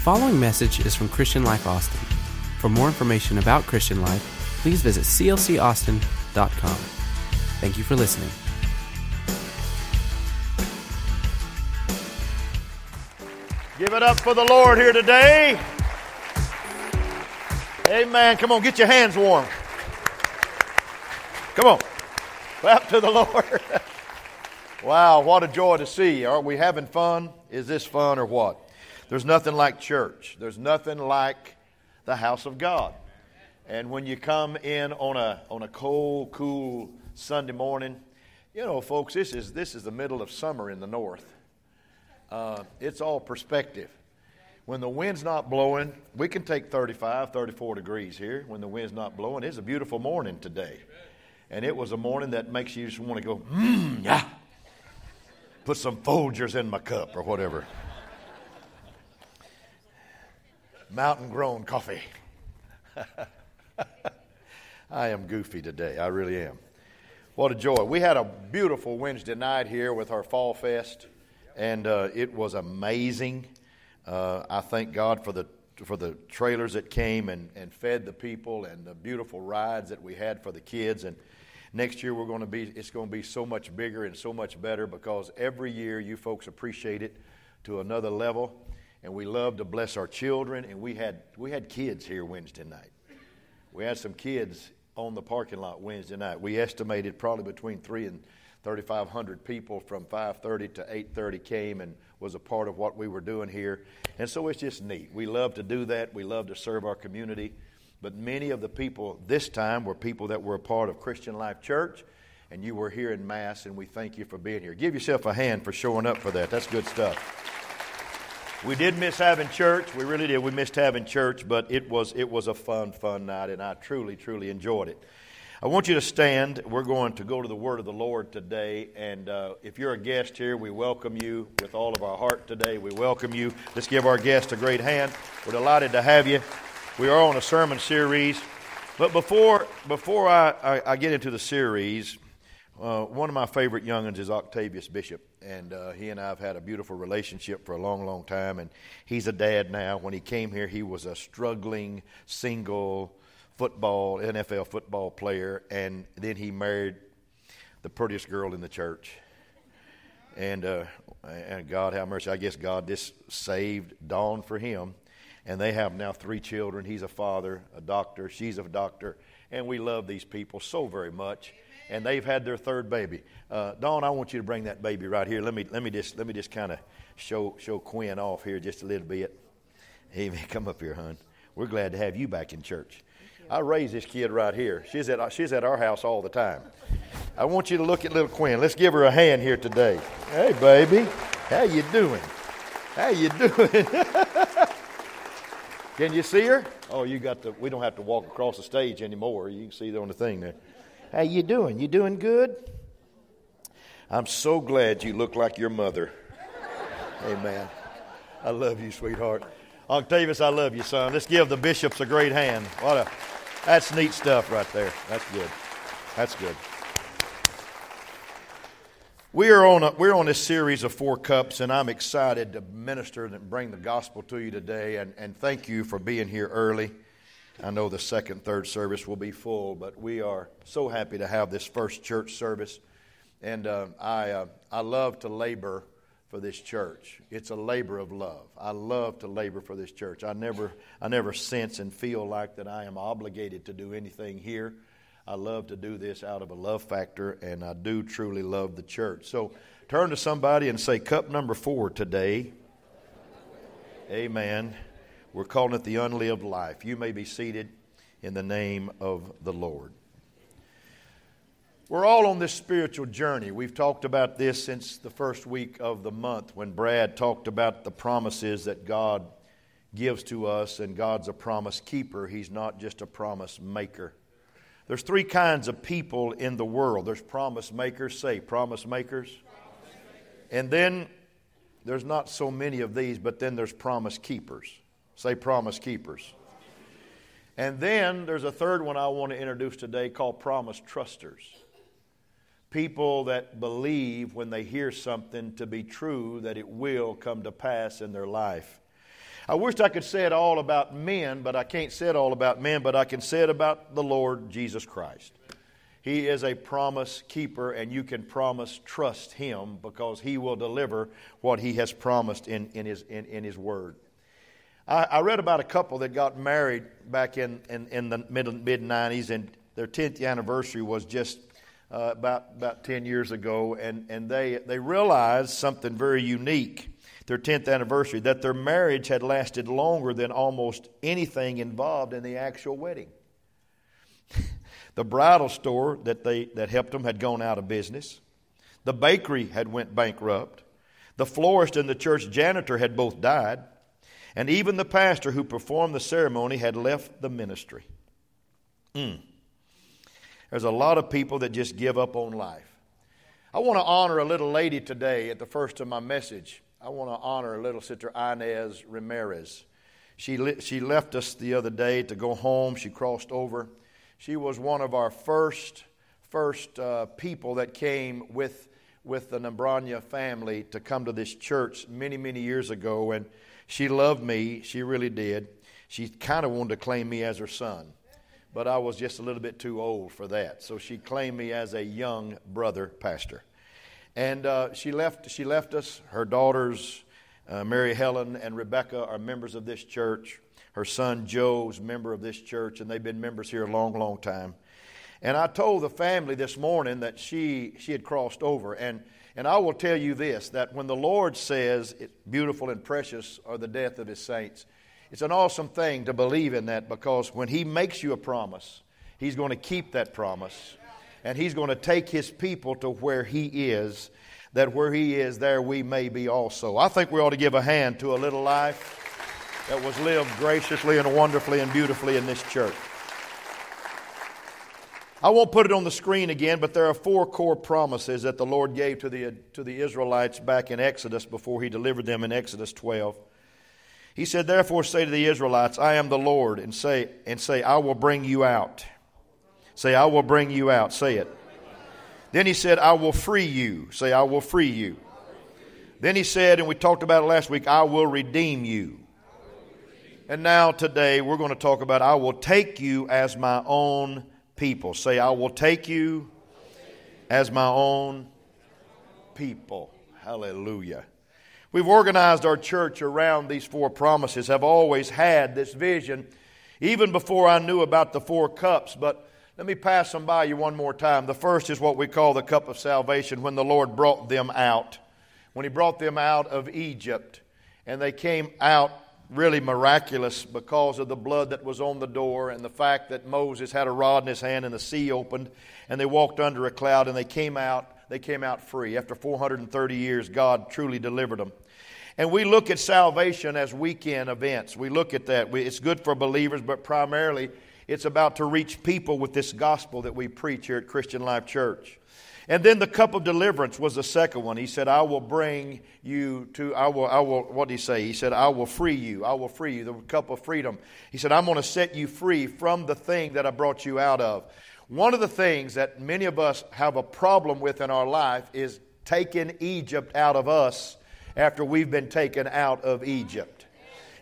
following message is from Christian Life Austin. For more information about Christian Life, please visit clcaustin.com. Thank you for listening. Give it up for the Lord here today. Amen. Come on, get your hands warm. Come on. Clap to the Lord. wow, what a joy to see. Are we having fun? Is this fun or what? There's nothing like church. There's nothing like the house of God. And when you come in on a on a cold, cool Sunday morning, you know, folks, this is this is the middle of summer in the north. Uh, it's all perspective. When the wind's not blowing, we can take 35, 34 degrees here. When the wind's not blowing, it's a beautiful morning today. And it was a morning that makes you just want to go, mmm, yeah. Put some Folgers in my cup or whatever. Mountain grown coffee. I am goofy today. I really am. What a joy. We had a beautiful Wednesday night here with our Fall Fest and uh, it was amazing. Uh, I thank God for the for the trailers that came and, and fed the people and the beautiful rides that we had for the kids. And next year we're going to be it's going to be so much bigger and so much better because every year you folks appreciate it to another level. And we love to bless our children. And we had we had kids here Wednesday night. We had some kids on the parking lot Wednesday night. We estimated probably between three and 3,500 people from 5:30 to 8:30 came and was a part of what we were doing here, and so it's just neat. We love to do that. We love to serve our community, but many of the people this time were people that were a part of Christian Life Church, and you were here in mass, and we thank you for being here. Give yourself a hand for showing up for that. That's good stuff. We did miss having church. We really did. We missed having church, but it was it was a fun, fun night, and I truly, truly enjoyed it. I want you to stand. We're going to go to the Word of the Lord today. And uh, if you're a guest here, we welcome you with all of our heart today. We welcome you. Let's give our guest a great hand. We're delighted to have you. We are on a sermon series. But before, before I, I, I get into the series, uh, one of my favorite youngins is Octavius Bishop. And uh, he and I have had a beautiful relationship for a long, long time. And he's a dad now. When he came here, he was a struggling, single, football, NFL football player, and then he married the prettiest girl in the church. And, uh, and God have mercy. I guess God just saved Dawn for him. And they have now three children. He's a father, a doctor. She's a doctor. And we love these people so very much. And they've had their third baby. Uh, Dawn, I want you to bring that baby right here. Let me, let me just, let me just kind of show, show Quinn off here just a little bit. Man, come up here, hon. We're glad to have you back in church. I raised this kid right here. She's at, she's at our house all the time. I want you to look at little Quinn. Let's give her a hand here today. Hey, baby. How you doing? How you doing? Can you see her? Oh, you got the. we don't have to walk across the stage anymore. You can see her on the thing there. How you doing? You doing good? I'm so glad you look like your mother. Amen. I love you, sweetheart. Octavius, I love you, son. Let's give the bishops a great hand. What a that's neat stuff right there. That's good. That's good. We are on a, we're on this series of four cups, and I'm excited to minister and bring the gospel to you today. And, and thank you for being here early. I know the second, third service will be full, but we are so happy to have this first church service. And uh, I, uh, I love to labor for this church. It's a labor of love. I love to labor for this church. I never, I never sense and feel like that I am obligated to do anything here. I love to do this out of a love factor, and I do truly love the church. So turn to somebody and say, Cup number four today. Amen. We're calling it the unlived life. You may be seated in the name of the Lord. We're all on this spiritual journey. We've talked about this since the first week of the month when Brad talked about the promises that God gives to us, and God's a promise keeper. He's not just a promise maker. There's three kinds of people in the world there's promise makers, say promise makers. And then there's not so many of these, but then there's promise keepers. Say promise keepers. And then there's a third one I want to introduce today called promise trusters people that believe when they hear something to be true that it will come to pass in their life. I wish I could say it all about men, but I can't say it all about men, but I can say it about the Lord Jesus Christ. He is a promise keeper, and you can promise trust Him because He will deliver what He has promised in, in, his, in, in his Word. I, I, read about a couple that got married back in, in, in the mid 90s, and their 10th anniversary was just uh, about, about 10 years ago, and, and they, they realized something very unique their 10th anniversary, that their marriage had lasted longer than almost anything involved in the actual wedding. the bridal store that, they, that helped them had gone out of business. The bakery had went bankrupt. The florist and the church janitor had both died. And even the pastor who performed the ceremony had left the ministry. Mm. There's a lot of people that just give up on life. I want to honor a little lady today at the first of my message. I want to honor little sister Inez Ramirez. She, li- she left us the other day to go home. She crossed over. She was one of our first, first uh, people that came with, with the Nambrania family to come to this church many, many years ago. And she loved me. She really did. She kind of wanted to claim me as her son, but I was just a little bit too old for that. So she claimed me as a young brother pastor. And uh, she, left, she left us. Her daughters, uh, Mary Helen and Rebecca, are members of this church. Her son Joe's member of this church, and they've been members here a long, long time. And I told the family this morning that she, she had crossed over. And, and I will tell you this that when the Lord says, Beautiful and precious are the death of his saints, it's an awesome thing to believe in that because when he makes you a promise, he's going to keep that promise and He's going to take His people to where He is, that where He is, there we may be also. I think we ought to give a hand to a little life that was lived graciously and wonderfully and beautifully in this church. I won't put it on the screen again, but there are four core promises that the Lord gave to the, to the Israelites back in Exodus before He delivered them in Exodus 12. He said, Therefore say to the Israelites, I am the Lord, and say, and say, I will bring you out. Say, I will bring you out. Say it. Then he said, I will free you. Say, I will free you. Then he said, and we talked about it last week, I will redeem you. And now today we're going to talk about, I will take you as my own people. Say, I will take you as my own people. Hallelujah. We've organized our church around these four promises, have always had this vision, even before I knew about the four cups. But let me pass them by you one more time. The first is what we call the cup of salvation when the Lord brought them out. When He brought them out of Egypt, and they came out really miraculous because of the blood that was on the door and the fact that Moses had a rod in his hand and the sea opened and they walked under a cloud and they came out they came out free after 430 years God truly delivered them and we look at salvation as weekend events we look at that it's good for believers but primarily it's about to reach people with this gospel that we preach here at Christian Life Church. And then the cup of deliverance was the second one. He said, I will bring you to, I will, I will, what did he say? He said, I will free you. I will free you. The cup of freedom. He said, I'm going to set you free from the thing that I brought you out of. One of the things that many of us have a problem with in our life is taking Egypt out of us after we've been taken out of Egypt.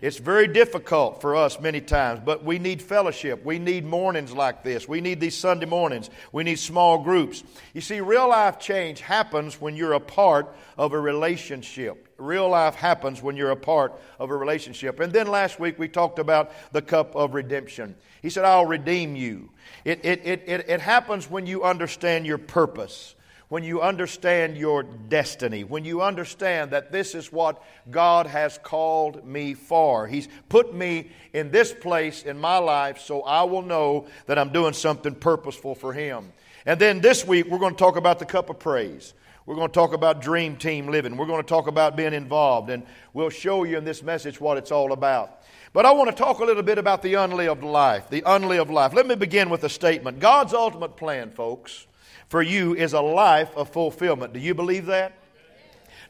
It's very difficult for us many times, but we need fellowship. We need mornings like this. We need these Sunday mornings. We need small groups. You see, real life change happens when you're a part of a relationship. Real life happens when you're a part of a relationship. And then last week we talked about the cup of redemption. He said, I'll redeem you. It, it, it, it, it happens when you understand your purpose when you understand your destiny, when you understand that this is what God has called me for. He's put me in this place in my life so I will know that I'm doing something purposeful for Him. And then this week, we're going to talk about the cup of praise. We're going to talk about dream team living. We're going to talk about being involved, and we'll show you in this message what it's all about. But I want to talk a little bit about the unlived life. The unlived life. Let me begin with a statement. God's ultimate plan, folks, for you is a life of fulfillment. Do you believe that?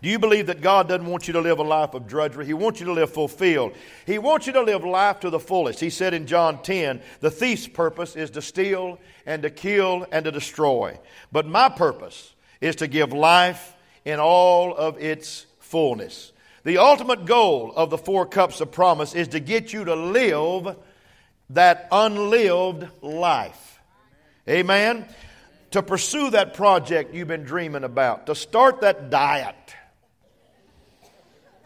Do you believe that God doesn't want you to live a life of drudgery? He wants you to live fulfilled. He wants you to live life to the fullest. He said in John 10, the thief's purpose is to steal and to kill and to destroy. But my purpose is to give life in all of its fullness. The ultimate goal of the four cups of promise is to get you to live that unlived life. Amen? To pursue that project you've been dreaming about, to start that diet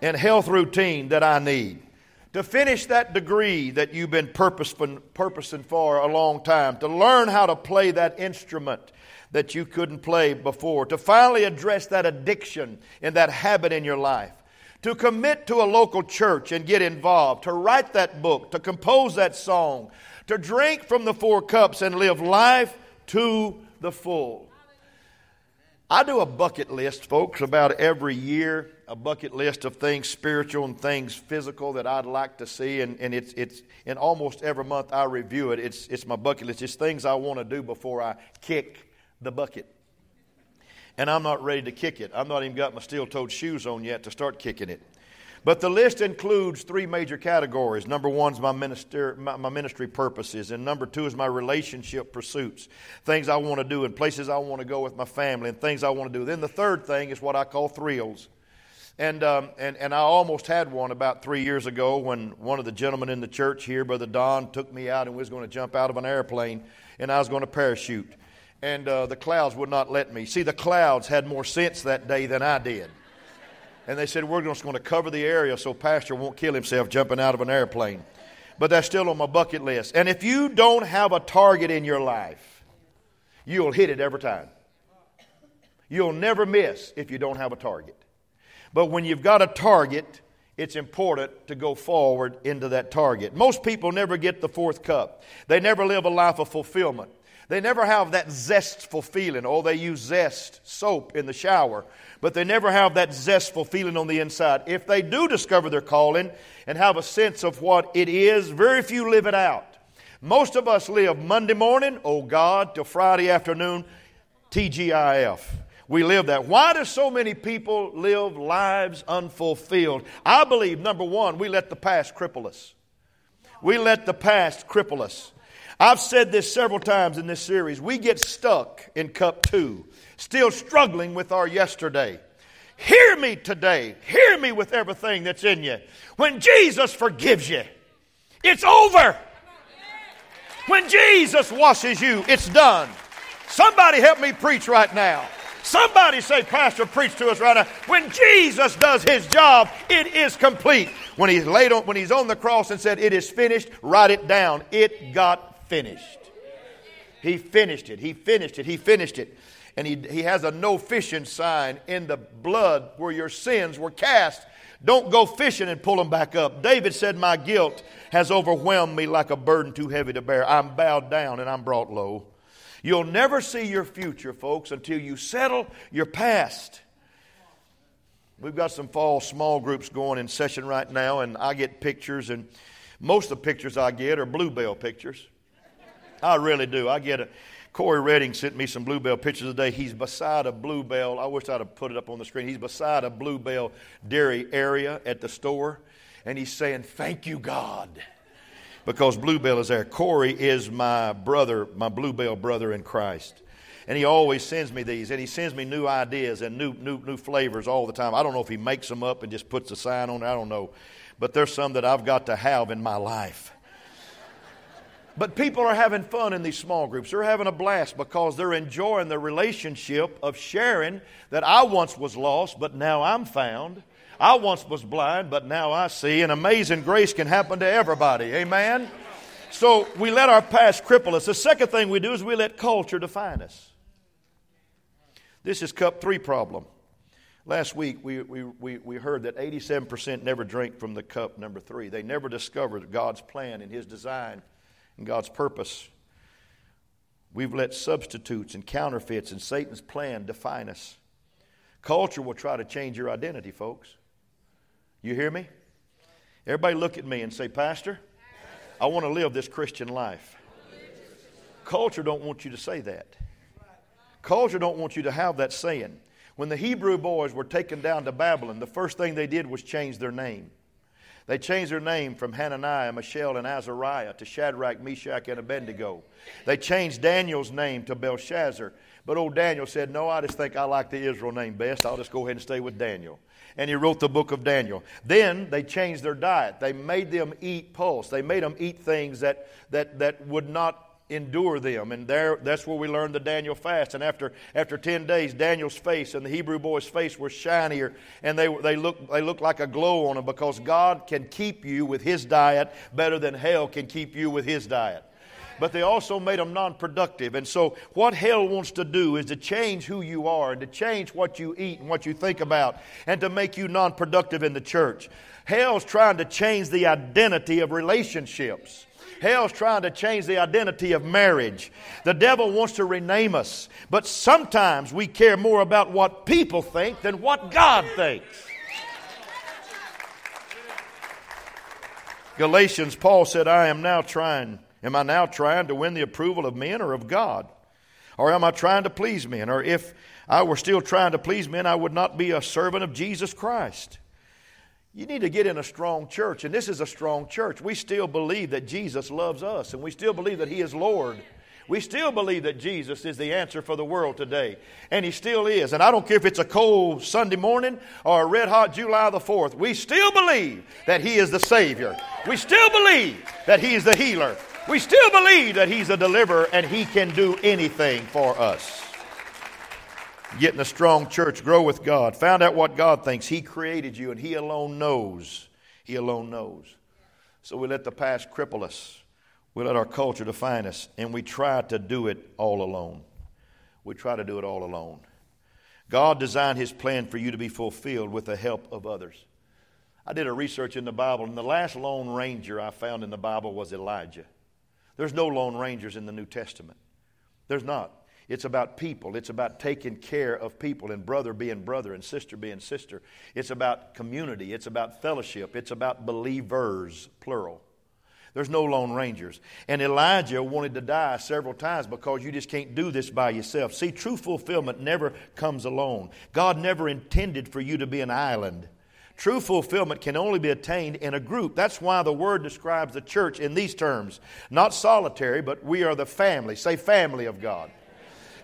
and health routine that I need, to finish that degree that you've been purposing, for a long time, to learn how to play that instrument that you couldn't play before, to finally address that addiction and that habit in your life, to commit to a local church and get involved, to write that book, to compose that song, to drink from the four cups and live life to the full. I do a bucket list, folks, about every year, a bucket list of things spiritual and things physical that I'd like to see. And, and it's, it's in almost every month I review it. It's, it's my bucket list. It's things I want to do before I kick the bucket. And I'm not ready to kick it. I've not even got my steel toed shoes on yet to start kicking it. But the list includes three major categories. Number one is my, minister, my, my, ministry purposes, and number two is my relationship pursuits, things I want to do and places I want to go with my family, and things I want to do. Then the third thing is what I call thrills. And, um, and, and I almost had one about three years ago when one of the gentlemen in the church here, Brother Don, took me out and was going to jump out of an airplane, and I was going to parachute. And uh, the clouds would not let me. See, the clouds had more sense that day than I did. And they said, We're just going to cover the area so Pastor won't kill himself jumping out of an airplane. But that's still on my bucket list. And if you don't have a target in your life, you'll hit it every time. You'll never miss if you don't have a target. But when you've got a target, it's important to go forward into that target. Most people never get the fourth cup, they never live a life of fulfillment. They never have that zestful feeling. Oh, they use zest, soap in the shower but they never have that zestful feeling on the inside. If they do discover their calling and have a sense of what it is, very few live it out. Most of us live Monday morning, oh God, till Friday afternoon, TGIF. We live that. Why do so many people live lives unfulfilled? I believe, number one, we let the past cripple us. We let the past cripple us. I've said this several times in this series. We get stuck in cup two still struggling with our yesterday. Hear me today. Hear me with everything that's in you. When Jesus forgives you, it's over. When Jesus washes you, it's done. Somebody help me preach right now. Somebody say, Pastor, preach to us right now. When Jesus does his job, it is complete. When he's laid on, when he's on the cross and said, It is finished, write it down. It got finished. He finished it. He finished it. He finished it and he, he has a no fishing sign in the blood where your sins were cast. Don't go fishing and pull them back up. David said, My guilt has overwhelmed me like a burden too heavy to bear. I'm bowed down and I'm brought low. You'll never see your future, folks, until you settle your past. We've got some fall small groups going in session right now, and I get pictures, and most of the pictures I get are bluebell pictures. I really do. I get a, Corey Redding sent me some bluebell pictures today. He's beside a bluebell. I wish I'd have put it up on the screen. He's beside a bluebell dairy area at the store, and he's saying, Thank you, God. Because Bluebell is there. Corey is my brother, my Bluebell brother in Christ. And he always sends me these, and he sends me new ideas and new, new, new flavors all the time. I don't know if he makes them up and just puts a sign on it. I don't know. But there's some that I've got to have in my life. But people are having fun in these small groups. They're having a blast because they're enjoying the relationship of sharing that I once was lost, but now I'm found. I once was blind, but now I see. And amazing grace can happen to everybody. Amen? So we let our past cripple us. The second thing we do is we let culture define us. This is cup three problem. Last week we, we, we, we heard that 87% never drink from the cup number three. They never discovered God's plan and His design and God's purpose. We've let substitutes and counterfeits and Satan's plan define us. Culture will try to change your identity, folks. You hear me? Everybody look at me and say, Pastor, I want to live this Christian life. Culture don't want you to say that. Culture don't want you to have that saying. When the Hebrew boys were taken down to Babylon, the first thing they did was change their name. They changed their name from Hananiah, Mishael, and Azariah to Shadrach, Meshach, and Abednego. They changed Daniel's name to Belshazzar. But old Daniel said, No, I just think I like the Israel name best. I'll just go ahead and stay with Daniel. And he wrote the book of Daniel. Then they changed their diet. They made them eat pulse. They made them eat things that, that, that would not endure them. And there, that's where we learned the Daniel fast. And after, after 10 days, Daniel's face and the Hebrew boy's face were shinier, and they, were they, looked, they looked like a glow on them because God can keep you with His diet better than hell can keep you with His diet but they also made them non productive. And so, what hell wants to do is to change who you are and to change what you eat and what you think about and to make you non productive in the church. Hell's trying to change the identity of relationships. Hell's trying to change the identity of marriage. The devil wants to rename us. But sometimes we care more about what people think than what God thinks. Galatians, Paul said, I am now trying. Am I now trying to win the approval of men or of God? Or am I trying to please men? Or if I were still trying to please men, I would not be a servant of Jesus Christ. You need to get in a strong church, and this is a strong church. We still believe that Jesus loves us, and we still believe that He is Lord. We still believe that Jesus is the answer for the world today, and He still is. And I don't care if it's a cold Sunday morning or a red hot July the 4th, we still believe that He is the Savior. We still believe that He is the healer. We still believe that He's a deliverer, and He can do anything for us get in a strong church, grow with God, found out what God thinks. He created you, and He alone knows. He alone knows. So we let the past cripple us. We let our culture define us, and we try to do it all alone. We try to do it all alone. God designed His plan for you to be fulfilled with the help of others. I did a research in the Bible, and the last Lone Ranger I found in the Bible was Elijah. There's no Lone Rangers in the New Testament. There's not. It's about people. It's about taking care of people and brother being brother and sister being sister. It's about community. It's about fellowship. It's about believers, plural. There's no lone rangers. And Elijah wanted to die several times because you just can't do this by yourself. See, true fulfillment never comes alone. God never intended for you to be an island. True fulfillment can only be attained in a group. That's why the word describes the church in these terms not solitary, but we are the family. Say, family of God.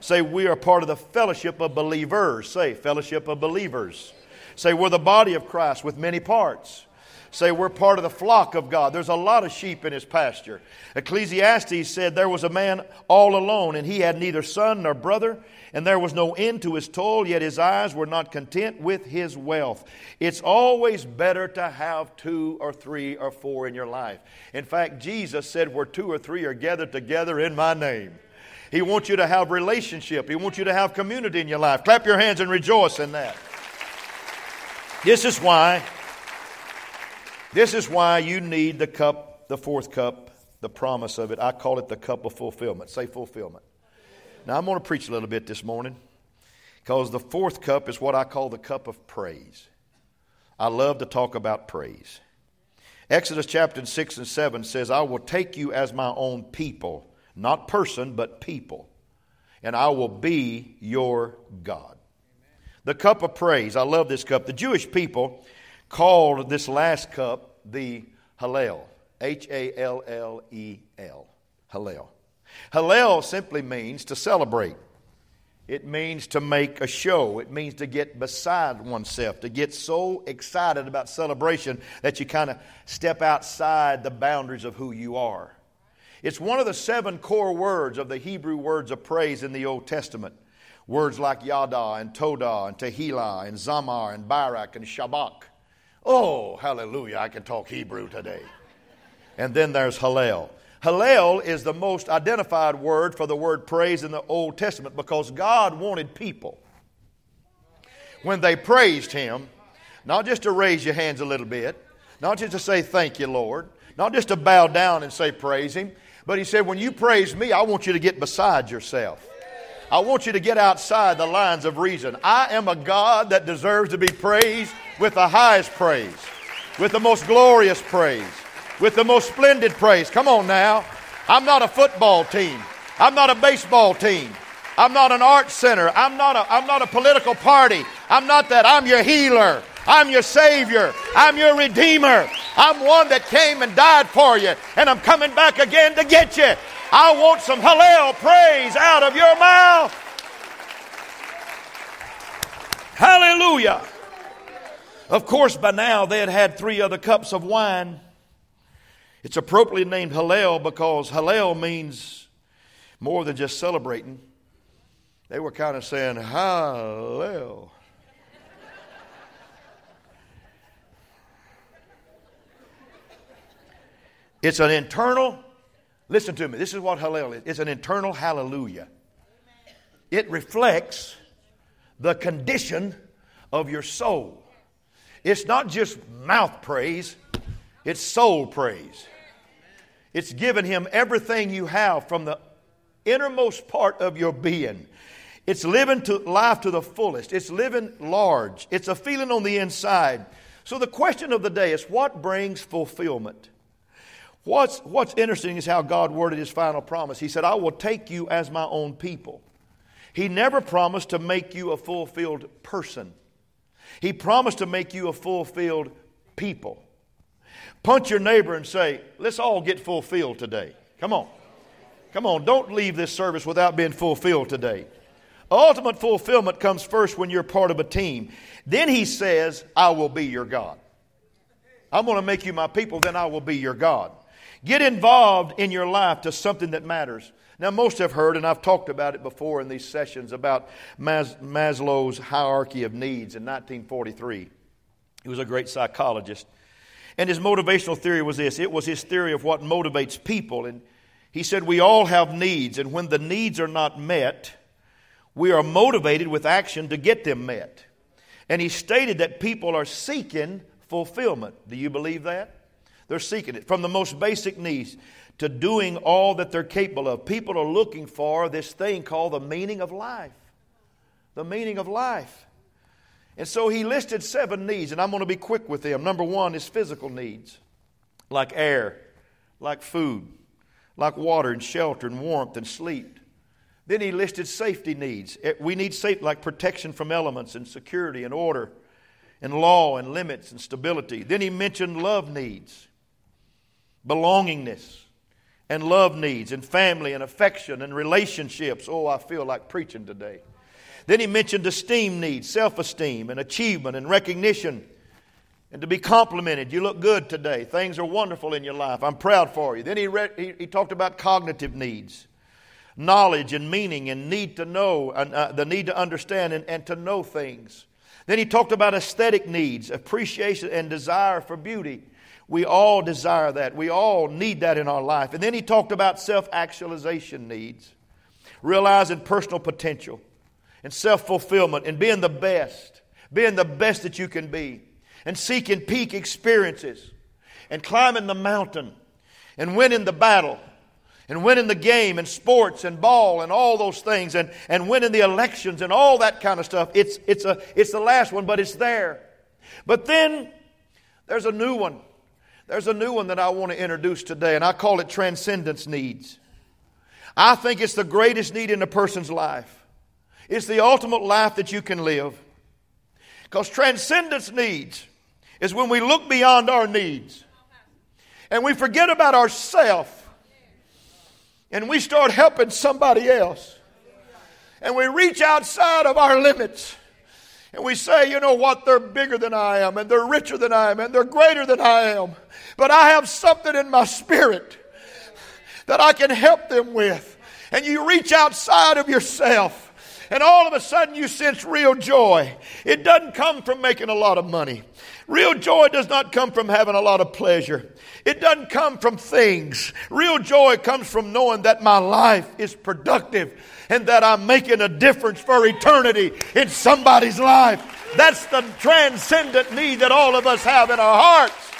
Say, we are part of the fellowship of believers. Say, fellowship of believers. Say, we're the body of Christ with many parts. Say, we're part of the flock of God. There's a lot of sheep in his pasture. Ecclesiastes said there was a man all alone, and he had neither son nor brother, and there was no end to his toil, yet his eyes were not content with his wealth. It's always better to have two or three or four in your life. In fact, Jesus said, Where two or three are gathered together in my name. He wants you to have relationship. He wants you to have community in your life. Clap your hands and rejoice in that. This is why this is why you need the cup, the fourth cup, the promise of it. I call it the cup of fulfillment. Say fulfillment. Now I'm going to preach a little bit this morning because the fourth cup is what I call the cup of praise. I love to talk about praise. Exodus chapter 6 and 7 says, I will take you as my own people not person, but people. And I will be your God. The cup of praise. I love this cup. The Jewish people called this last cup the Hallel. H A L L E L. Hallel. Hallel simply means to celebrate. It means to make a show. It means to get beside oneself, to get so excited about celebration that you kind of step outside the boundaries of who you are. It's one of the seven core words of the Hebrew words of praise in the Old Testament. Words like Yada and Todah and Tehillah and Zamar and Barak and Shabak. Oh, hallelujah, I can talk Hebrew today. And then there's Hallel. Hallel is the most identified word for the word praise in the Old Testament because God wanted people, when they praised Him, not just to raise your hands a little bit, not just to say thank you, Lord, not just to bow down and say praise Him, but he said, when you praise me, I want you to get beside yourself. I want you to get outside the lines of reason. I am a God that deserves to be praised with the highest praise, with the most glorious praise, with the most splendid praise. Come on now. I'm not a football team. I'm not a baseball team. I'm not an art center. I'm not a, I'm not a political party. I'm not that. I'm your healer. I'm your Savior. I'm your Redeemer. I'm one that came and died for you, and I'm coming back again to get you. I want some Hallel praise out of your mouth. Hallelujah. Of course, by now they had had three other cups of wine. It's appropriately named Hallel because Hallel means more than just celebrating. They were kind of saying, Hallel. It's an internal, listen to me, this is what Hallel is. It's an internal hallelujah. It reflects the condition of your soul. It's not just mouth praise, it's soul praise. It's giving Him everything you have from the innermost part of your being. It's living to life to the fullest. It's living large. It's a feeling on the inside. So the question of the day is what brings fulfillment? What's, what's interesting is how God worded his final promise. He said, I will take you as my own people. He never promised to make you a fulfilled person. He promised to make you a fulfilled people. Punch your neighbor and say, Let's all get fulfilled today. Come on. Come on. Don't leave this service without being fulfilled today. Ultimate fulfillment comes first when you're part of a team. Then he says, I will be your God. I'm going to make you my people, then I will be your God. Get involved in your life to something that matters. Now, most have heard, and I've talked about it before in these sessions, about Mas- Maslow's hierarchy of needs in 1943. He was a great psychologist. And his motivational theory was this it was his theory of what motivates people. And he said, We all have needs, and when the needs are not met, we are motivated with action to get them met. And he stated that people are seeking fulfillment. Do you believe that? They're seeking it from the most basic needs to doing all that they're capable of. People are looking for this thing called the meaning of life. The meaning of life. And so he listed seven needs, and I'm going to be quick with them. Number one is physical needs, like air, like food, like water and shelter and warmth and sleep. Then he listed safety needs. Eh, we need safe, like protection from elements and security and order and law and limits and stability. Then he mentioned love needs, belongingness, and love needs, and family and affection and relationships. Oh, I feel like preaching today. Then he mentioned esteem needs, self esteem, and achievement and recognition, and to be complimented. You look good today. Things are wonderful in your life. I'm proud for you. Then he, read, he, he talked about cognitive needs knowledge and meaning and need to know, and, uh, the need to understand and, and to know things. Then he talked about aesthetic needs, appreciation and desire for beauty. We all desire that. We all need that in our life. And then he talked about self actualization needs, realizing personal potential and self fulfillment and being the best, being the best that you can be, and seeking peak experiences and climbing the mountain and winning the battle and winning the game and sports and ball and all those things and, and winning the elections and all that kind of stuff. It's, it's, a, it's the last one, but it's there. But then there's a new one. There's a new one that I want to introduce today, and I call it transcendence needs. I think it's the greatest need in a person's life. It's the ultimate life that you can live. Because transcendence needs is when we look beyond our needs and we forget about ourselves and we start helping somebody else. And we reach outside of our limits and we say, you know what, they're bigger than I am, and they're richer than I am, and they're greater than I am. But I have something in my spirit that I can help them with. And you reach outside of yourself. And all of a sudden, you sense real joy. It doesn't come from making a lot of money. Real joy does not come from having a lot of pleasure. It doesn't come from things. Real joy comes from knowing that my life is productive and that I'm making a difference for eternity in somebody's life. That's the transcendent need that all of us have in our hearts.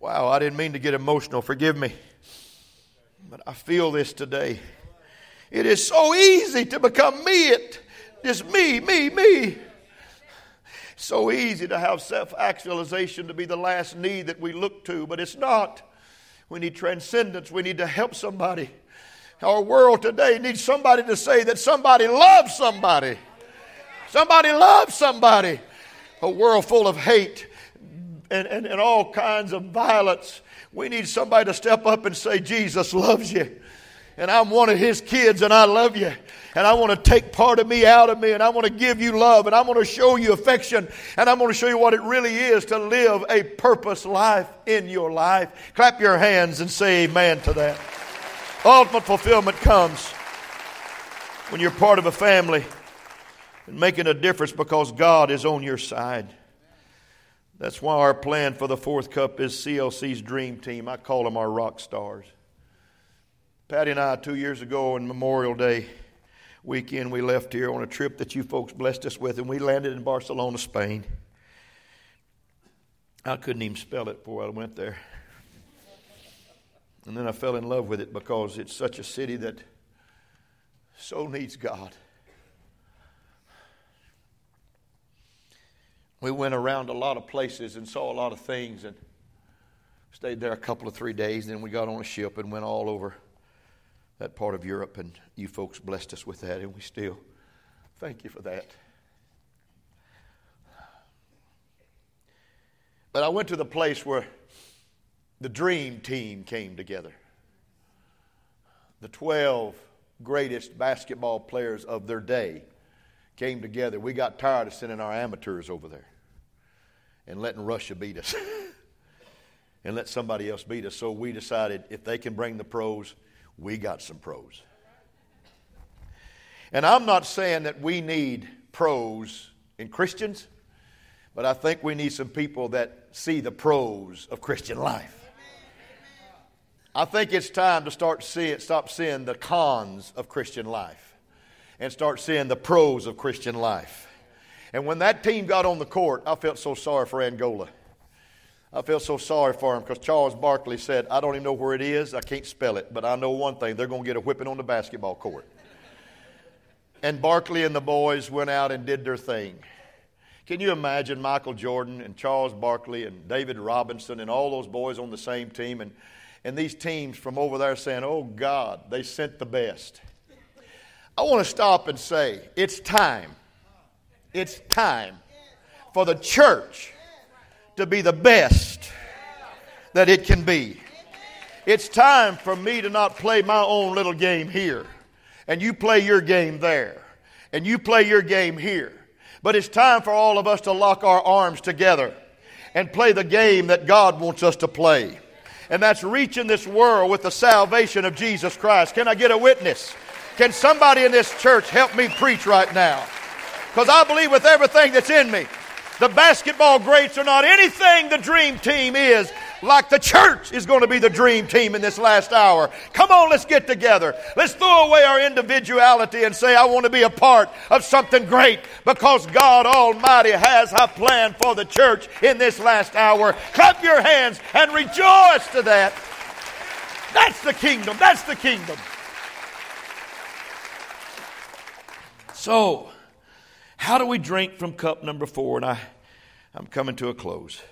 Wow, I didn't mean to get emotional. Forgive me. But I feel this today. It is so easy to become me. It just me, me, me. So easy to have self actualization to be the last need that we look to, but it's not. We need transcendence. We need to help somebody. Our world today needs somebody to say that somebody loves somebody. Somebody loves somebody. A world full of hate and, and, and all kinds of violence. We need somebody to step up and say, Jesus loves you. And I'm one of his kids and I love you. And I want to take part of me out of me and I want to give you love and I want to show you affection and I want to show you what it really is to live a purpose life in your life. Clap your hands and say amen to that. Ultimate fulfillment comes when you're part of a family and making a difference because God is on your side. That's why our plan for the fourth cup is CLC's dream team. I call them our rock stars. Patty and I, two years ago on Memorial Day weekend, we left here on a trip that you folks blessed us with, and we landed in Barcelona, Spain. I couldn't even spell it before I went there. And then I fell in love with it because it's such a city that so needs God. we went around a lot of places and saw a lot of things and stayed there a couple of three days. Then we got on a ship and went all over that part of Europe. And you folks blessed us with that, and we still thank you for that. But I went to the place where the dream team came together. The 12 greatest basketball players of their day came together. We got tired of sending our amateurs over there and letting Russia beat us and let somebody else beat us. So we decided if they can bring the pros, we got some pros. And I'm not saying that we need pros in Christians, but I think we need some people that see the pros of Christian life. I think it's time to start seeing, stop seeing the cons of Christian life and start seeing the pros of Christian life. And when that team got on the court, I felt so sorry for Angola. I felt so sorry for him because Charles Barkley said, I don't even know where it is. I can't spell it, but I know one thing they're going to get a whipping on the basketball court. And Barkley and the boys went out and did their thing. Can you imagine Michael Jordan and Charles Barkley and David Robinson and all those boys on the same team and, and these teams from over there saying, Oh God, they sent the best. I want to stop and say it's time. It's time for the church to be the best that it can be. It's time for me to not play my own little game here, and you play your game there, and you play your game here. But it's time for all of us to lock our arms together and play the game that God wants us to play. And that's reaching this world with the salvation of Jesus Christ. Can I get a witness? Can somebody in this church help me preach right now? Because I believe with everything that's in me, the basketball greats are not anything the dream team is like the church is going to be the dream team in this last hour. Come on, let's get together. Let's throw away our individuality and say, I want to be a part of something great because God Almighty has a plan for the church in this last hour. Clap your hands and rejoice to that. That's the kingdom. That's the kingdom. So, how do we drink from cup number four? And I, I'm coming to a close.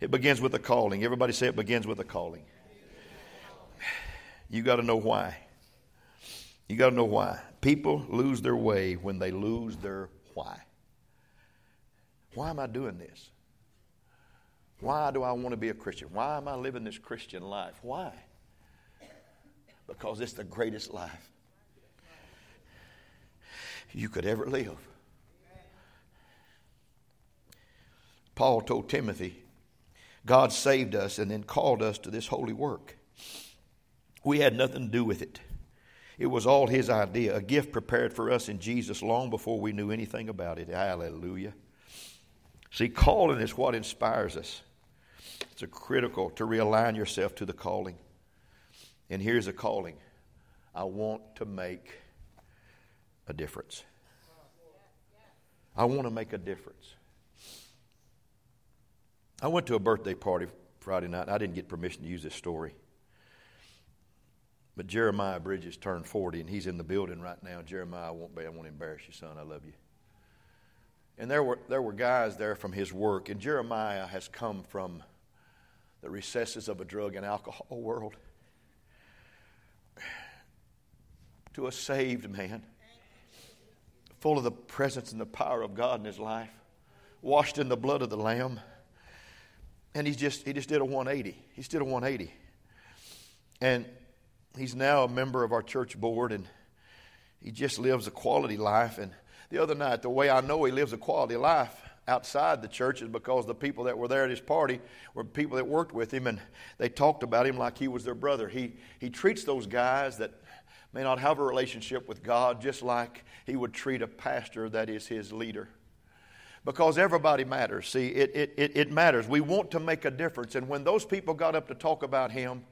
It begins with a calling. Everybody say it begins with a calling. You got to know why. You got to know why. People lose their way when they lose their why. Why am I doing this? Why do I want to be a Christian? Why am I living this Christian life? Why? Because it's the greatest life you could ever live. Paul told Timothy, God saved us and then called us to this holy work. We had nothing to do with it. It was all His idea, a gift prepared for us in Jesus long before we knew anything about it. Hallelujah. See, calling is what inspires us. It's critical to realign yourself to the calling. And here's a calling I want to make a difference. I want to make a difference. I went to a birthday party Friday night. and I didn't get permission to use this story. But Jeremiah Bridges turned 40 and he's in the building right now. Jeremiah, I won't be, I won't embarrass you, son. I love you. And there were, there were guys there from his work, and Jeremiah has come from the recesses of a drug and alcohol world to a saved man full of the presence and the power of God in his life, washed in the blood of the Lamb. And he just, he just did a 180. He did a 180. And he's now a member of our church board, and he just lives a quality life. And the other night, the way I know he lives a quality life outside the church is because the people that were there at his party were people that worked with him, and they talked about him like he was their brother. He, he treats those guys that may not have a relationship with God just like he would treat a pastor that is his leader. Because everybody matters. See, it, it, it, it matters. We want to make a difference. And when those people got up to talk about him,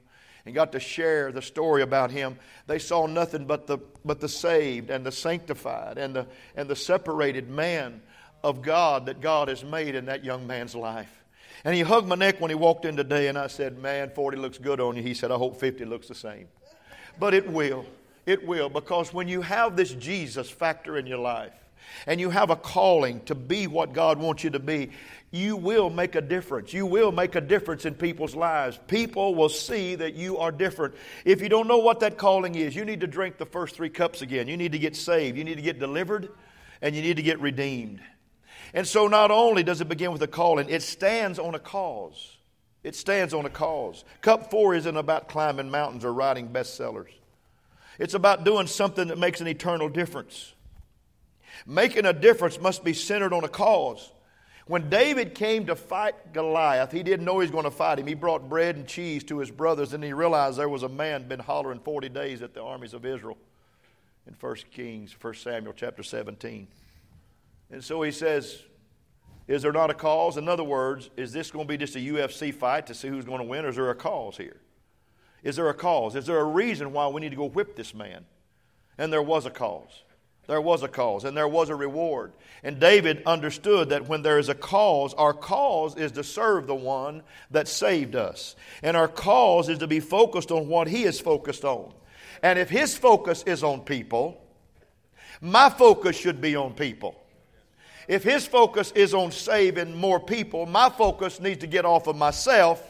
and got to share the story about him, they saw nothing but the, but the saved and the sanctified and the, and the separated man of God that God has made in that young man's life. And he hugged my neck when he walked in today, and I said, Man, 40 looks good on you. He said, I hope 50 looks the same. But it will. It will, because when you have this Jesus factor in your life, and you have a calling to be what God wants you to be, you will make a difference. You will make a difference in people's lives. People will see that you are different. If you don't know what that calling is, you need to drink the first three cups again. You need to get saved, you need to get delivered, and you need to get redeemed. And so, not only does it begin with a calling, it stands on a cause. It stands on a cause. Cup four isn't about climbing mountains or writing bestsellers, it's about doing something that makes an eternal difference. Making a difference must be centered on a cause. When David came to fight Goliath, he didn't know he was going to fight him. He brought bread and cheese to his brothers, and he realized there was a man been hollering 40 days at the armies of Israel in 1 Kings, 1 Samuel chapter 17. And so he says, Is there not a cause? In other words, is this going to be just a UFC fight to see who's going to win, or is there a cause here? Is there a cause? Is there a reason why we need to go whip this man? And there was a cause. There was a cause and there was a reward. And David understood that when there is a cause, our cause is to serve the one that saved us. And our cause is to be focused on what he is focused on. And if his focus is on people, my focus should be on people. If his focus is on saving more people, my focus needs to get off of myself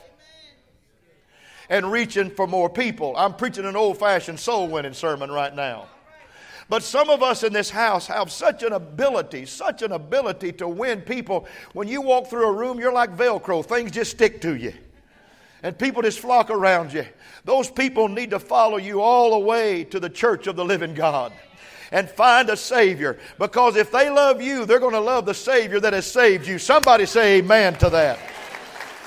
and reaching for more people. I'm preaching an old fashioned soul winning sermon right now. But some of us in this house have such an ability, such an ability to win people. When you walk through a room, you're like Velcro, things just stick to you. And people just flock around you. Those people need to follow you all the way to the church of the living God and find a Savior. Because if they love you, they're going to love the Savior that has saved you. Somebody say amen to that.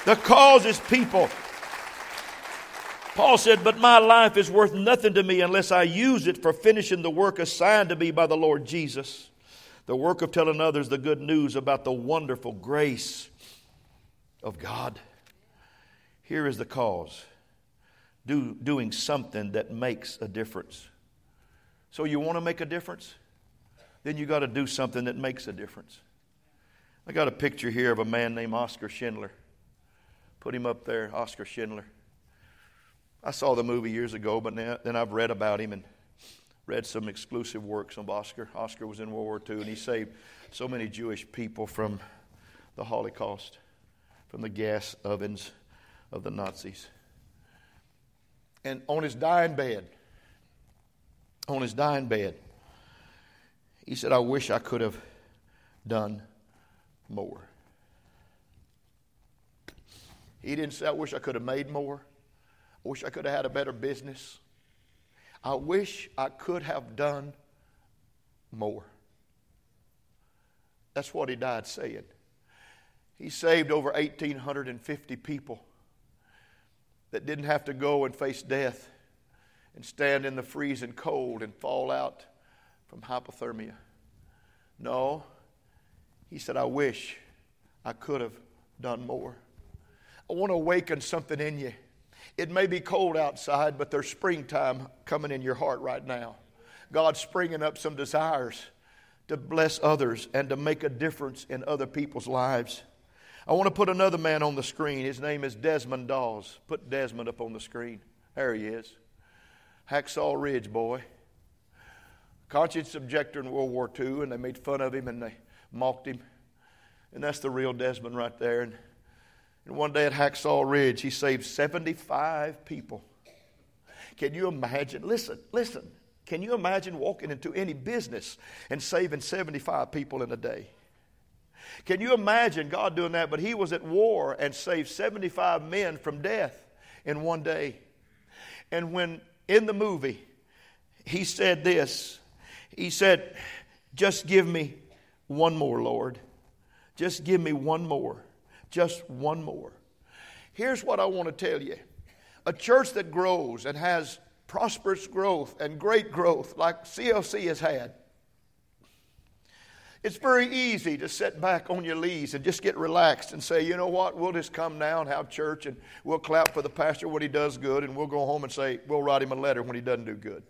The cause is people. Paul said, But my life is worth nothing to me unless I use it for finishing the work assigned to me by the Lord Jesus. The work of telling others the good news about the wonderful grace of God. Here is the cause Do, doing something that makes a difference. So, you want to make a difference? Then you got to do something that makes a difference. I got a picture here of a man named Oscar Schindler. Put him up there, Oscar Schindler. I saw the movie years ago, but now, then I've read about him and read some exclusive works on Oscar. Oscar was in World War II, and he saved so many Jewish people from the Holocaust, from the gas ovens of the Nazis. And on his dying bed, on his dying bed, he said, I wish I could have done more. He didn't say, I wish I could have made more. I wish I could have had a better business. I wish I could have done more. That's what he died saying. He saved over 1,850 people that didn't have to go and face death and stand in the freezing cold and fall out from hypothermia. No, he said, I wish I could have done more. I want to awaken something in you it may be cold outside, but there's springtime coming in your heart right now. God's springing up some desires to bless others and to make a difference in other people's lives. I want to put another man on the screen. His name is Desmond Doss. Put Desmond up on the screen. There he is. Hacksaw Ridge boy. Conscience objector in World War II, and they made fun of him and they mocked him. And that's the real Desmond right there. And and one day at Hacksaw Ridge, he saved 75 people. Can you imagine? Listen, listen. Can you imagine walking into any business and saving 75 people in a day? Can you imagine God doing that? But he was at war and saved 75 men from death in one day. And when in the movie, he said this. He said, Just give me one more, Lord. Just give me one more. Just one more. Here's what I want to tell you a church that grows and has prosperous growth and great growth like CLC has had. It's very easy to sit back on your knees and just get relaxed and say, you know what, we'll just come now and have church and we'll clap for the pastor when he does good and we'll go home and say, we'll write him a letter when he doesn't do good.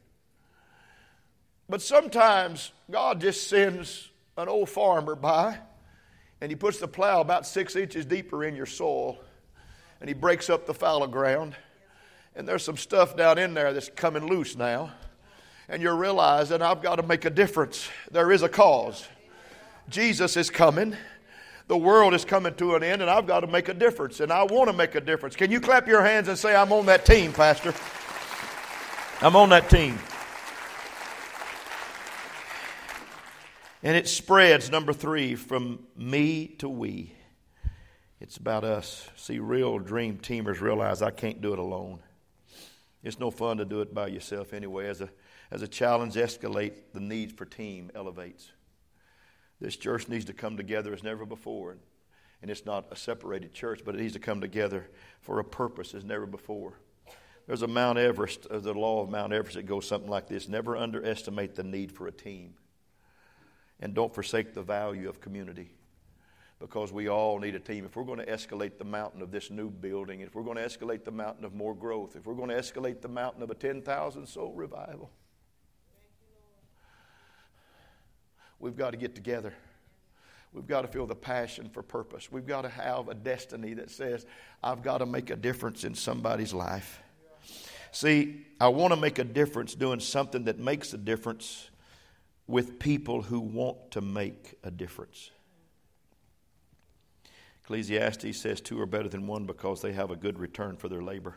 But sometimes God just sends an old farmer by and he puts the plow about six inches deeper in your soil and he breaks up the fallow ground. And there's some stuff down in there that's coming loose now. And you're realizing I've got to make a difference. There is a cause. Jesus is coming. The world is coming to an end, and I've got to make a difference. And I want to make a difference. Can you clap your hands and say, I'm on that team, Pastor? I'm on that team. And it spreads, number three, from me to we. It's about us. See, real dream teamers realize I can't do it alone. It's no fun to do it by yourself anyway. As a, as a challenge escalates, the need for team elevates. This church needs to come together as never before. And it's not a separated church, but it needs to come together for a purpose as never before. There's a Mount Everest, uh, the law of Mount Everest that goes something like this never underestimate the need for a team. And don't forsake the value of community because we all need a team. If we're going to escalate the mountain of this new building, if we're going to escalate the mountain of more growth, if we're going to escalate the mountain of a 10,000 soul revival, we've got to get together. We've got to feel the passion for purpose. We've got to have a destiny that says, I've got to make a difference in somebody's life. See, I want to make a difference doing something that makes a difference with people who want to make a difference. Ecclesiastes says two are better than one because they have a good return for their labor.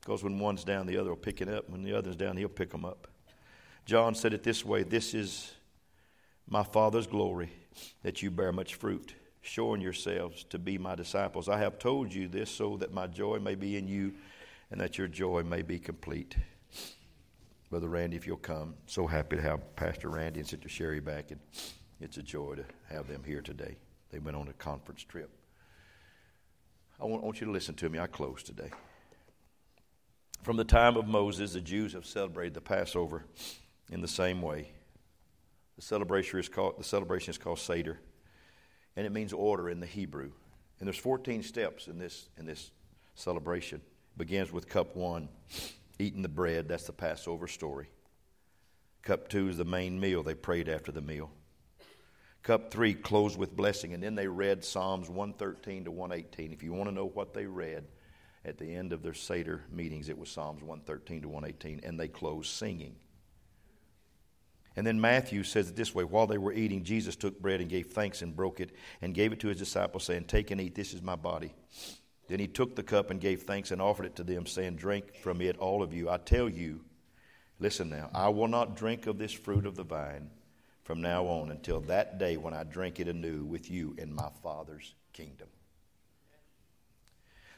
Because when one's down, the other will pick it up. When the other's down, he'll pick them up. John said it this way This is my Father's glory, that you bear much fruit, showing yourselves to be my disciples. I have told you this so that my joy may be in you and that your joy may be complete. Brother Randy, if you'll come, so happy to have Pastor Randy and Sister Sherry back, and it's a joy to have them here today. They went on a conference trip. I want, I want you to listen to me. I close today. From the time of Moses, the Jews have celebrated the Passover in the same way. The celebration is called, the celebration is called Seder, and it means order in the Hebrew. And there's 14 steps in this, in this celebration. It begins with cup one, eating the bread. That's the Passover story. Cup two is the main meal. They prayed after the meal. Cup 3 closed with blessing, and then they read Psalms 113 to 118. If you want to know what they read at the end of their Seder meetings, it was Psalms 113 to 118, and they closed singing. And then Matthew says it this way While they were eating, Jesus took bread and gave thanks and broke it and gave it to his disciples, saying, Take and eat, this is my body. Then he took the cup and gave thanks and offered it to them, saying, Drink from it, all of you. I tell you, listen now, I will not drink of this fruit of the vine from now on until that day when I drink it anew with you in my Father's kingdom.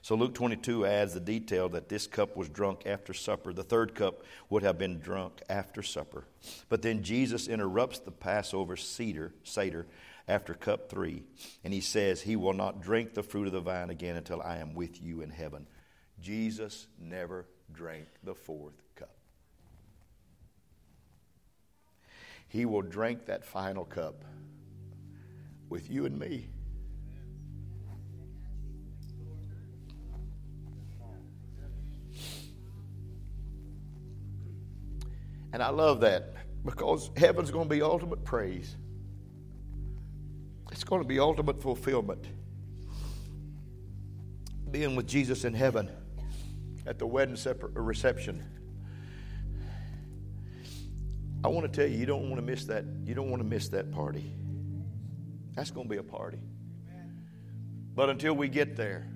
So Luke 22 adds the detail that this cup was drunk after supper. The third cup would have been drunk after supper. But then Jesus interrupts the Passover cedar, Seder after cup three, and he says, He will not drink the fruit of the vine again until I am with you in heaven. Jesus never drank the fourth cup. He will drink that final cup with you and me. And I love that because heaven's going to be ultimate praise. It's going to be ultimate fulfillment. Being with Jesus in heaven at the wedding reception. I want to tell you, you don't want to miss that. You don't want to miss that party. That's going to be a party. But until we get there,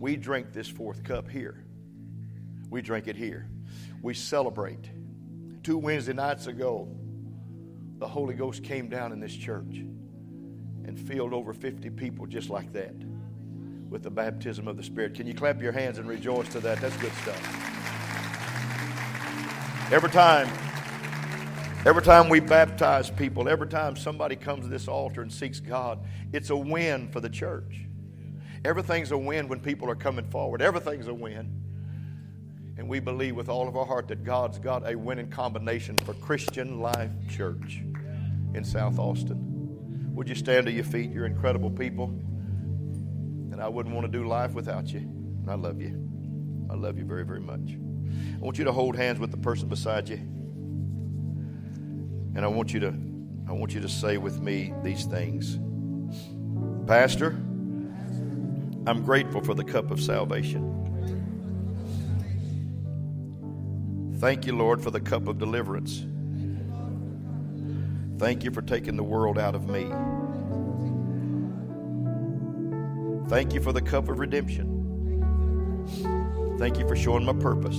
we drink this fourth cup here. We drink it here. We celebrate two Wednesday nights ago, the Holy Ghost came down in this church and filled over 50 people just like that with the baptism of the Spirit. Can you clap your hands and rejoice to that? That's good stuff. Every time, every time we baptize people, every time somebody comes to this altar and seeks God, it's a win for the church. Everything's a win when people are coming forward. Everything's a win. And we believe with all of our heart that God's got a winning combination for Christian Life Church in South Austin. Would you stand to your feet? You're incredible people. And I wouldn't want to do life without you. And I love you. I love you very, very much. I want you to hold hands with the person beside you. And I want you to I want you to say with me these things. Pastor, I'm grateful for the cup of salvation. Thank you, Lord, for the cup of deliverance. Thank you for taking the world out of me. Thank you for the cup of redemption. Thank you for showing my purpose.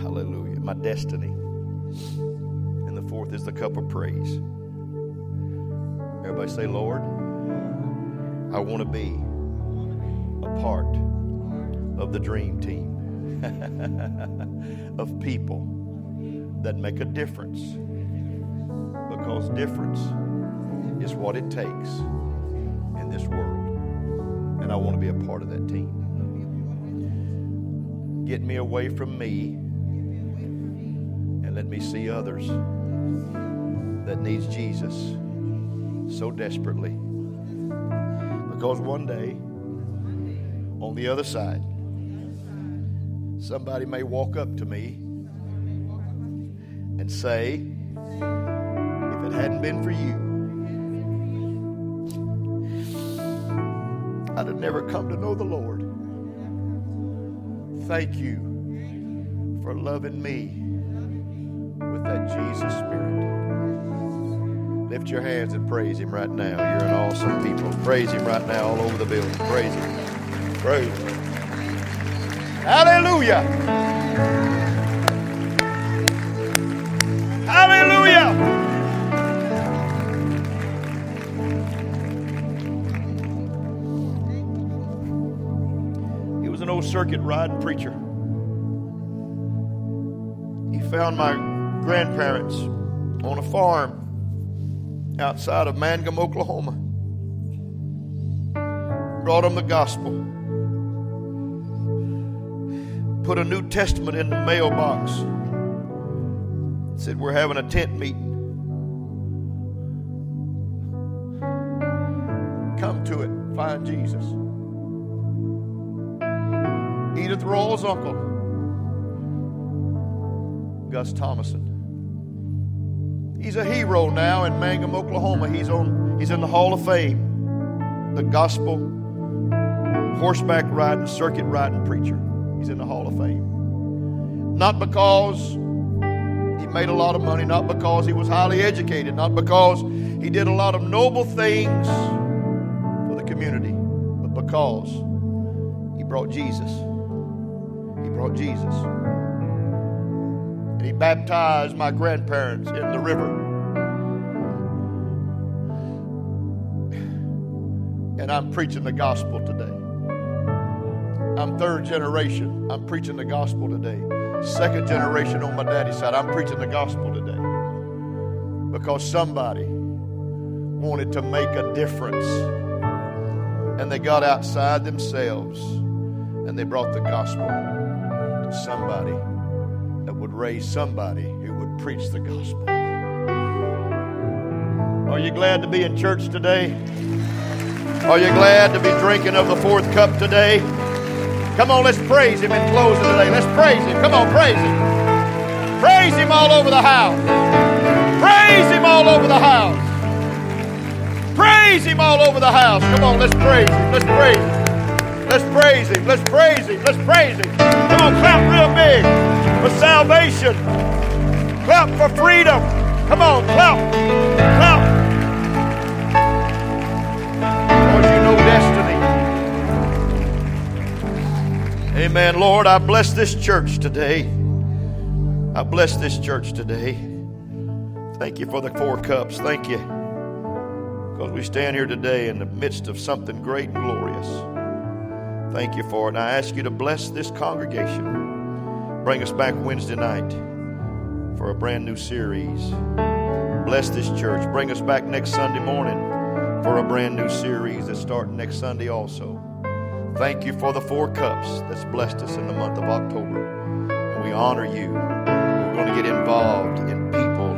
Hallelujah. My destiny. And the fourth is the cup of praise. Everybody say, Lord, I want to be a part of the dream team of people that make a difference because difference is what it takes in this world. And I want to be a part of that team. Get me away from me and let me see others that needs Jesus so desperately. Because one day, on the other side, somebody may walk up to me and say, it hadn't been for you, I'd have never come to know the Lord. Thank you for loving me with that Jesus Spirit. Lift your hands and praise Him right now. You're an awesome people. Praise Him right now all over the building. Praise Him. Praise Him. Hallelujah. Hallelujah. Circuit riding preacher. He found my grandparents on a farm outside of Mangum, Oklahoma. Brought them the gospel. Put a New Testament in the mailbox. Said, We're having a tent meeting. Come to it, find Jesus. Rawls' uncle, Gus Thomason. He's a hero now in Mangum, Oklahoma. He's on he's in the Hall of Fame. The gospel horseback riding, circuit riding preacher. He's in the Hall of Fame. Not because he made a lot of money, not because he was highly educated, not because he did a lot of noble things for the community, but because he brought Jesus. Brought Jesus. And he baptized my grandparents in the river. And I'm preaching the gospel today. I'm third generation. I'm preaching the gospel today. Second generation on my daddy's side. I'm preaching the gospel today. Because somebody wanted to make a difference. And they got outside themselves and they brought the gospel somebody that would raise somebody who would preach the gospel. Are you glad to be in church today? Are you glad to be drinking of the fourth cup today? Come on, let's praise Him in closing today. Let's praise Him. Come on, praise Him. Praise Him all over the house. Praise Him all over the house. Praise Him all over the house. Come on, let's praise Him. Let's praise Him. Let's praise Him. Let's praise Him. Let's praise Him. Come on, clap real big for salvation. Clap for freedom. Come on, clap. Clap. Because you know destiny. Amen. Lord, I bless this church today. I bless this church today. Thank you for the four cups. Thank you. Because we stand here today in the midst of something great and glorious. Thank you for it. And I ask you to bless this congregation. Bring us back Wednesday night for a brand new series. Bless this church. Bring us back next Sunday morning for a brand new series that's starting next Sunday also. Thank you for the four cups that's blessed us in the month of October. And we honor you. We're going to get involved in people,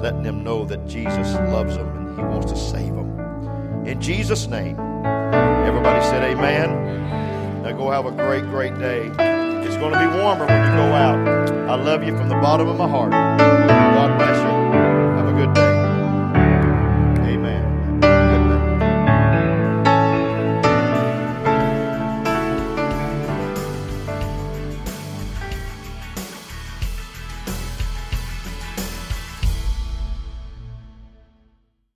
letting them know that Jesus loves them and He wants to save them. In Jesus' name, everybody said amen. Now go have a great, great day. It's going to be warmer when you go out. I love you from the bottom of my heart.